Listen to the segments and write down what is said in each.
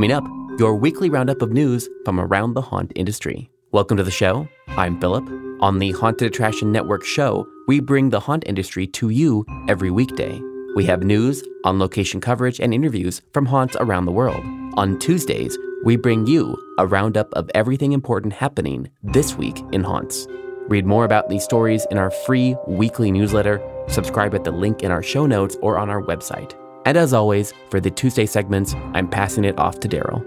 Coming up, your weekly roundup of news from around the haunt industry. Welcome to the show. I'm Philip. On the Haunted Attraction Network show, we bring the haunt industry to you every weekday. We have news, on location coverage, and interviews from haunts around the world. On Tuesdays, we bring you a roundup of everything important happening this week in haunts. Read more about these stories in our free weekly newsletter. Subscribe at the link in our show notes or on our website. And as always, for the Tuesday segments, I'm passing it off to Daryl.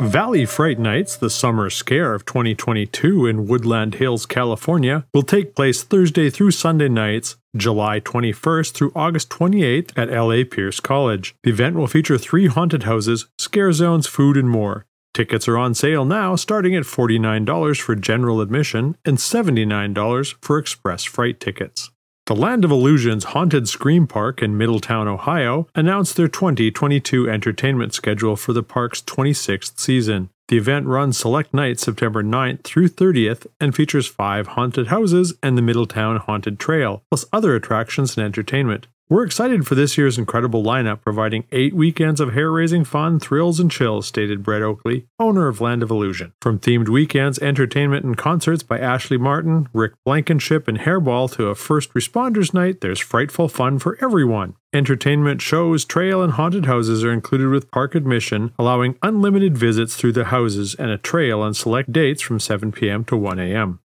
Valley Fright Nights, the summer scare of 2022 in Woodland Hills, California, will take place Thursday through Sunday nights, July 21st through August 28th at LA Pierce College. The event will feature three haunted houses, scare zones, food, and more. Tickets are on sale now, starting at $49 for general admission and $79 for express fright tickets. The Land of Illusions Haunted Scream Park in Middletown, Ohio, announced their 2022 entertainment schedule for the park's 26th season. The event runs select nights September 9th through 30th and features five haunted houses and the Middletown Haunted Trail, plus other attractions and entertainment. We're excited for this year's incredible lineup, providing eight weekends of hair raising fun, thrills, and chills, stated Brett Oakley, owner of Land of Illusion. From themed weekends, entertainment, and concerts by Ashley Martin, Rick Blankenship, and Hairball to a first responders night, there's frightful fun for everyone. Entertainment shows, trail, and haunted houses are included with park admission, allowing unlimited visits through the houses and a trail on select dates from 7 p.m. to 1 a.m.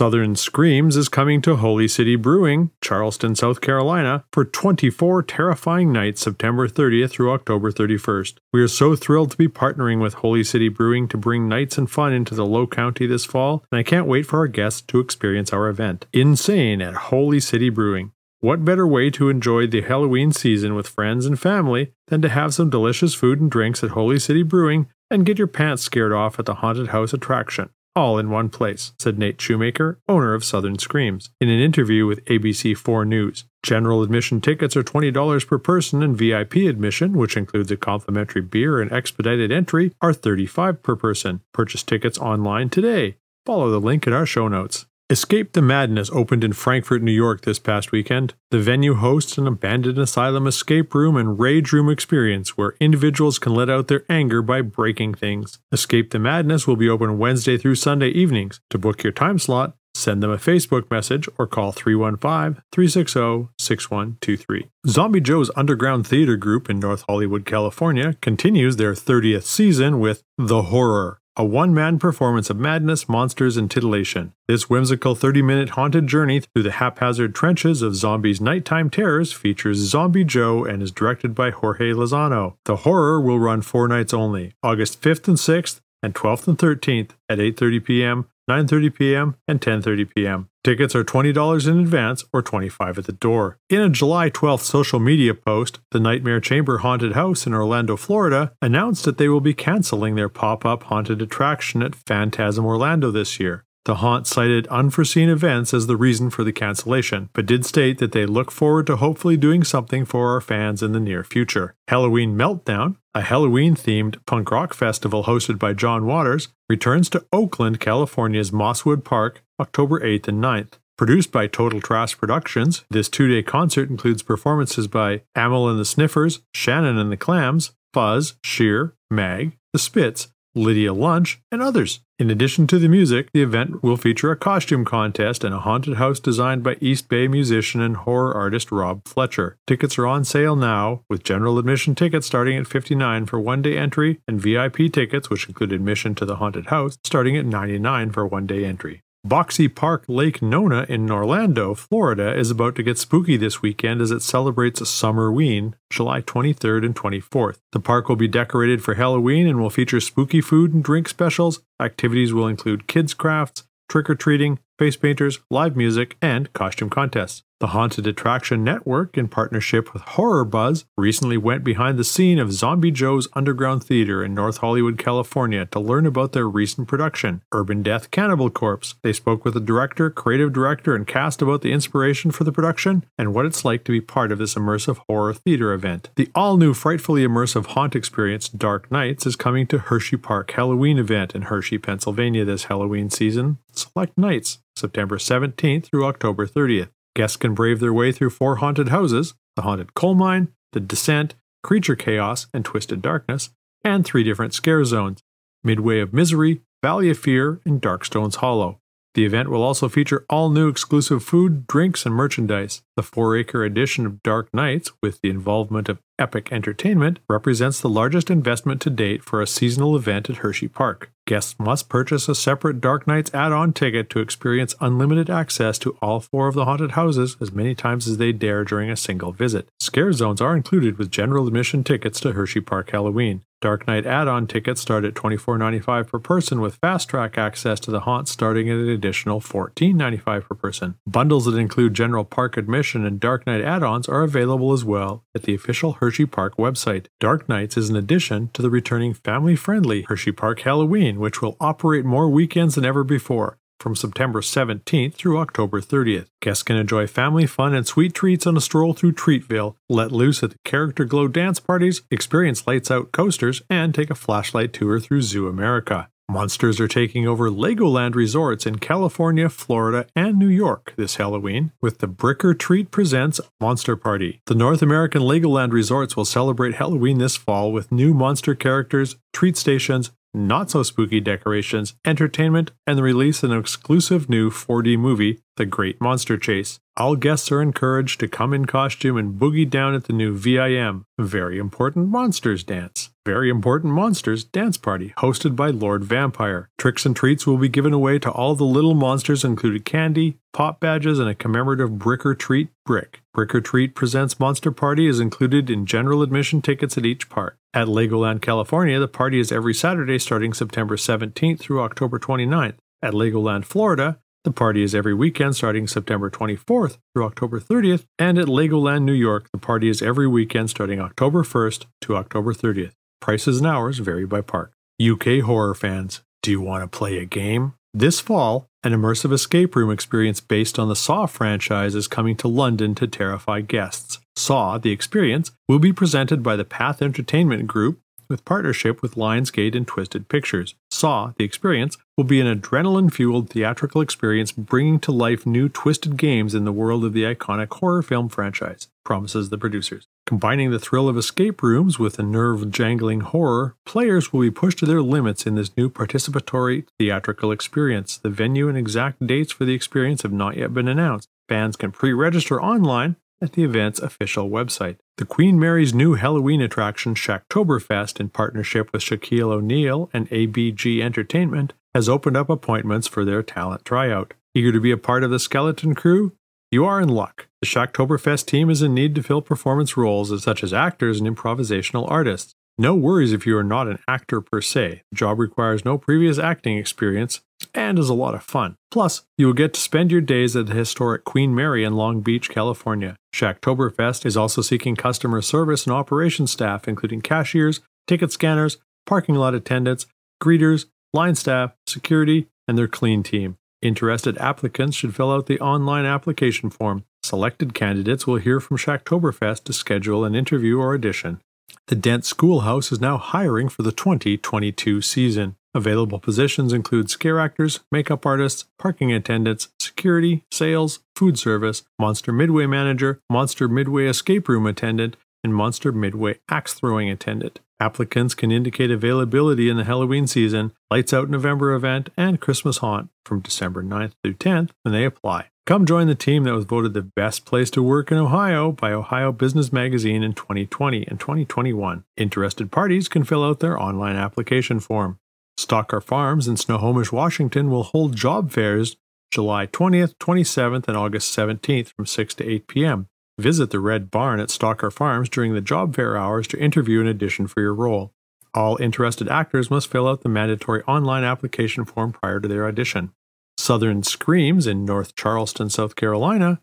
Southern Screams is coming to Holy City Brewing, Charleston, South Carolina, for 24 terrifying nights September 30th through October 31st. We are so thrilled to be partnering with Holy City Brewing to bring nights and fun into the Lowcountry this fall, and I can't wait for our guests to experience our event. Insane at Holy City Brewing. What better way to enjoy the Halloween season with friends and family than to have some delicious food and drinks at Holy City Brewing and get your pants scared off at the haunted house attraction? All in one place, said Nate Shoemaker, owner of Southern Screams, in an interview with ABC4 News. General admission tickets are $20 per person, and VIP admission, which includes a complimentary beer and expedited entry, are 35 per person. Purchase tickets online today. Follow the link in our show notes. Escape the Madness opened in Frankfort, New York this past weekend. The venue hosts an abandoned asylum escape room and rage room experience where individuals can let out their anger by breaking things. Escape the Madness will be open Wednesday through Sunday evenings. To book your time slot, send them a Facebook message or call 315 360 6123. Zombie Joe's Underground Theater Group in North Hollywood, California continues their 30th season with The Horror a one man performance of madness, monsters, and titillation. This whimsical 30 minute haunted journey through the haphazard trenches of zombies' nighttime terrors features Zombie Joe and is directed by Jorge Lozano. The horror will run four nights only August 5th and 6th, and 12th and 13th at 8:30 p.m., 9:30 p.m., and 10:30 p.m. Tickets are $20 in advance or 25 at the door. In a July 12th social media post, the Nightmare Chamber Haunted House in Orlando, Florida announced that they will be canceling their pop-up haunted attraction at Phantasm Orlando this year. The haunt cited unforeseen events as the reason for the cancellation, but did state that they look forward to hopefully doing something for our fans in the near future. Halloween Meltdown, a Halloween themed punk rock festival hosted by John Waters, returns to Oakland, California's Mosswood Park October 8th and 9th. Produced by Total Trash Productions, this two day concert includes performances by Amyl and the Sniffers, Shannon and the Clams, Fuzz, Sheer, Mag, The Spits, Lydia Lunch, and others. In addition to the music, the event will feature a costume contest and a haunted house designed by East Bay musician and horror artist Rob Fletcher. Tickets are on sale now, with general admission tickets starting at 59 for one day entry and VIP tickets, which include admission to the haunted house, starting at 99 for one day entry. Boxi Park Lake Nona in Orlando, Florida is about to get spooky this weekend as it celebrates Summerween, July 23rd and 24th. The park will be decorated for Halloween and will feature spooky food and drink specials. Activities will include kids' crafts, trick or treating, face painters, live music, and costume contests. The Haunted Attraction Network, in partnership with Horror Buzz, recently went behind the scene of Zombie Joe's Underground Theater in North Hollywood, California to learn about their recent production, Urban Death Cannibal Corpse. They spoke with the director, creative director, and cast about the inspiration for the production and what it's like to be part of this immersive horror theater event. The all new frightfully immersive haunt experience, Dark Nights, is coming to Hershey Park Halloween event in Hershey, Pennsylvania this Halloween season. Select nights, September 17th through October 30th. Guests can brave their way through four haunted houses the Haunted Coal Mine, The Descent, Creature Chaos, and Twisted Darkness, and three different scare zones Midway of Misery, Valley of Fear, and Darkstone's Hollow. The event will also feature all new exclusive food, drinks, and merchandise. The 4 acre edition of Dark Nights, with the involvement of Epic Entertainment, represents the largest investment to date for a seasonal event at Hershey Park. Guests must purchase a separate Dark Nights add on ticket to experience unlimited access to all four of the haunted houses as many times as they dare during a single visit. Scare zones are included with general admission tickets to Hershey Park Halloween. Dark Night add-on tickets start at $24.95 per person with fast track access to the haunt starting at an additional $14.95 per person. Bundles that include general park admission and Dark Night add-ons are available as well at the official Hershey Park website. Dark Nights is an addition to the returning family-friendly Hershey Park Halloween, which will operate more weekends than ever before from September 17th through October 30th. Guests can enjoy family fun and sweet treats on a stroll through Treatville, let loose at the Character Glow dance parties, experience lights out coasters, and take a flashlight tour through Zoo America. Monsters are taking over Legoland resorts in California, Florida, and New York this Halloween with the Brick or Treat Presents Monster Party. The North American Legoland resorts will celebrate Halloween this fall with new monster characters, treat stations, not so spooky decorations, entertainment, and the release of an exclusive new 4D movie, The Great Monster Chase. All guests are encouraged to come in costume and boogie down at the new VIM, Very Important Monsters Dance. Very Important Monsters Dance Party, hosted by Lord Vampire. Tricks and treats will be given away to all the little monsters, including candy, pop badges, and a commemorative Brick or Treat brick. Brick or Treat Presents Monster Party is included in general admission tickets at each part. At Legoland, California, the party is every Saturday starting September 17th through October 29th. At Legoland, Florida, the party is every weekend starting September 24th through October 30th. And at Legoland, New York, the party is every weekend starting October 1st to October 30th. Prices and hours vary by park. UK horror fans, do you want to play a game? This fall, an immersive escape room experience based on the Saw franchise is coming to London to terrify guests. Saw, the experience, will be presented by the Path Entertainment Group with partnership with Lionsgate and Twisted Pictures. Saw, the experience, will be an adrenaline fueled theatrical experience bringing to life new twisted games in the world of the iconic horror film franchise, promises the producers. Combining the thrill of escape rooms with the nerve jangling horror, players will be pushed to their limits in this new participatory theatrical experience. The venue and exact dates for the experience have not yet been announced. Fans can pre register online at the event's official website. The Queen Mary's new Halloween attraction, Shaqtoberfest, in partnership with Shaquille O'Neal and ABG Entertainment, has opened up appointments for their talent tryout. Eager to be a part of the skeleton crew? You are in luck. The Shaqtoberfest team is in need to fill performance roles such as actors and improvisational artists. No worries if you are not an actor per se. The job requires no previous acting experience and is a lot of fun. Plus, you will get to spend your days at the historic Queen Mary in Long Beach, California. Shaqtoberfest is also seeking customer service and operations staff, including cashiers, ticket scanners, parking lot attendants, greeters, line staff, security, and their clean team. Interested applicants should fill out the online application form. Selected candidates will hear from Shaqtoberfest to schedule an interview or audition. The Dent Schoolhouse is now hiring for the 2022 season. Available positions include scare actors, makeup artists, parking attendants, security, sales, food service, Monster Midway manager, Monster Midway escape room attendant, and Monster Midway axe throwing attendant. Applicants can indicate availability in the Halloween season, Lights Out November event, and Christmas Haunt from December 9th through 10th when they apply. Come join the team that was voted the best place to work in Ohio by Ohio Business Magazine in 2020 and 2021. Interested parties can fill out their online application form. Stocker Farms in Snohomish, Washington will hold job fairs July 20th, 27th, and August 17th from 6 to 8 p.m. Visit the Red Barn at Stocker Farms during the job fair hours to interview an audition for your role. All interested actors must fill out the mandatory online application form prior to their audition. Southern Screams in North Charleston, South Carolina,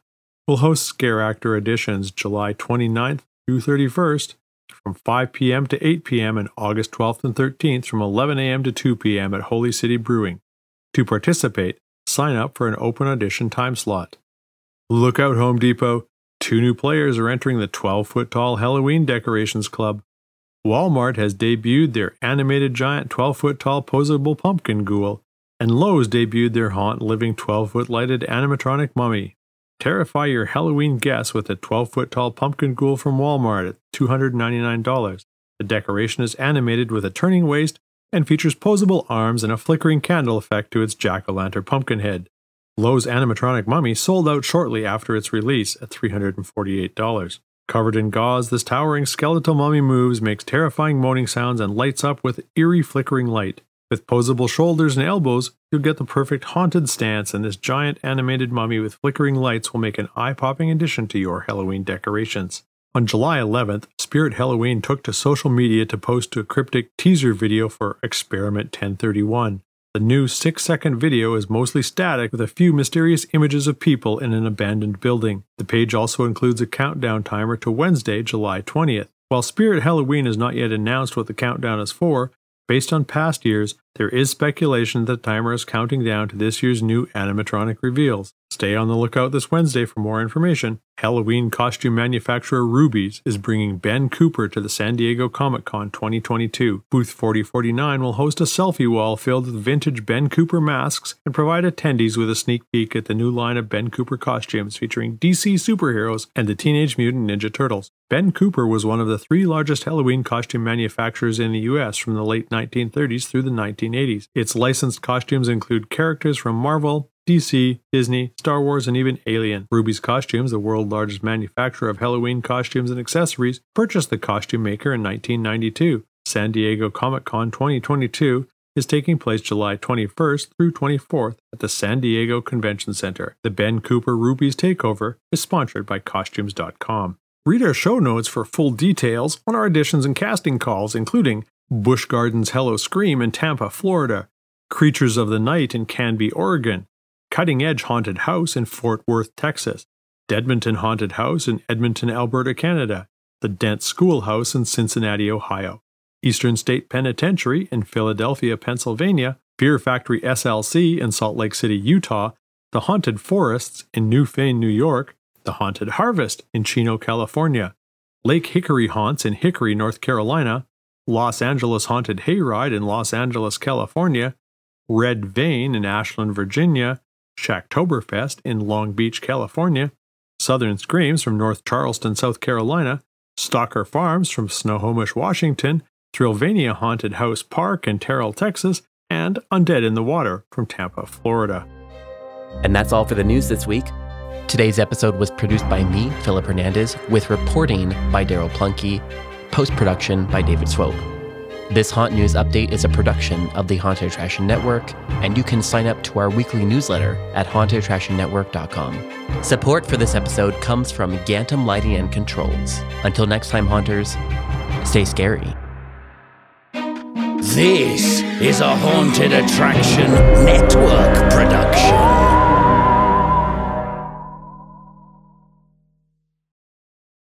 will host Scare Actor auditions July 29th through 31st from 5 p.m. to 8 p.m. and August 12th and 13th from 11 a.m. to 2 p.m. at Holy City Brewing. To participate, sign up for an open audition time slot. Look out, Home Depot! Two new players are entering the 12 foot tall Halloween Decorations Club. Walmart has debuted their animated giant 12 foot tall posable pumpkin ghoul, and Lowe's debuted their haunt living 12 foot lighted animatronic mummy. Terrify your Halloween guests with a 12 foot tall pumpkin ghoul from Walmart at $299. The decoration is animated with a turning waist and features posable arms and a flickering candle effect to its jack o' lantern pumpkin head. Lowe's animatronic mummy sold out shortly after its release at $348. Covered in gauze, this towering skeletal mummy moves, makes terrifying moaning sounds, and lights up with eerie flickering light. With posable shoulders and elbows, you'll get the perfect haunted stance, and this giant animated mummy with flickering lights will make an eye popping addition to your Halloween decorations. On July 11th, Spirit Halloween took to social media to post a cryptic teaser video for Experiment 1031. The new 6 second video is mostly static with a few mysterious images of people in an abandoned building. The page also includes a countdown timer to Wednesday, July 20th. While Spirit Halloween has not yet announced what the countdown is for, based on past years, there is speculation that the timer is counting down to this year's new animatronic reveals. Stay on the lookout this Wednesday for more information. Halloween costume manufacturer Rubies is bringing Ben Cooper to the San Diego Comic Con 2022. Booth 4049 will host a selfie wall filled with vintage Ben Cooper masks and provide attendees with a sneak peek at the new line of Ben Cooper costumes featuring DC superheroes and the Teenage Mutant Ninja Turtles. Ben Cooper was one of the three largest Halloween costume manufacturers in the US from the late 1930s through the 1980s. Its licensed costumes include characters from Marvel, DC, Disney, Star Wars, and even Alien. Rubie's Costumes, the world's largest manufacturer of Halloween costumes and accessories, purchased the costume maker in 1992. San Diego Comic Con 2022 is taking place July 21st through 24th at the San Diego Convention Center. The Ben Cooper Rubie's Takeover is sponsored by Costumes.com. Read our show notes for full details on our auditions and casting calls, including Busch Gardens Howl-O-Scream in Tampa, Florida, Creatures of the Night in Canby, Oregon, Cutting Edge Haunted House in Fort Worth, Texas, Deadmonton Haunted House in Edmonton, Alberta, Canada, the Dent Schoolhouse in Cincinnati, Ohio, Eastern State Penitentiary in Philadelphia, Pennsylvania, Fear Factory SLC in Salt Lake City, Utah, the Haunted Forests in Newfane, New York, the Haunted Harvest in Chino, California, Lake Hickory Haunts in Hickory, North Carolina, Los Angeles Haunted Hayride in Los Angeles, California, Red Vein in Ashland, Virginia, Shaqtoberfest in Long Beach, California, Southern Screams from North Charleston, South Carolina, Stalker Farms from Snohomish, Washington, Thrillvania Haunted House Park in Terrell, Texas, and Undead in the Water from Tampa, Florida. And that's all for the news this week. Today's episode was produced by me, Philip Hernandez, with reporting by Daryl Plunkey, post production by David Swope. This Haunt News Update is a production of the Haunted Attraction Network, and you can sign up to our weekly newsletter at hauntedattractionnetwork.com. Support for this episode comes from Gantom Lighting and Controls. Until next time, Haunters, stay scary. This is a Haunted Attraction Network production.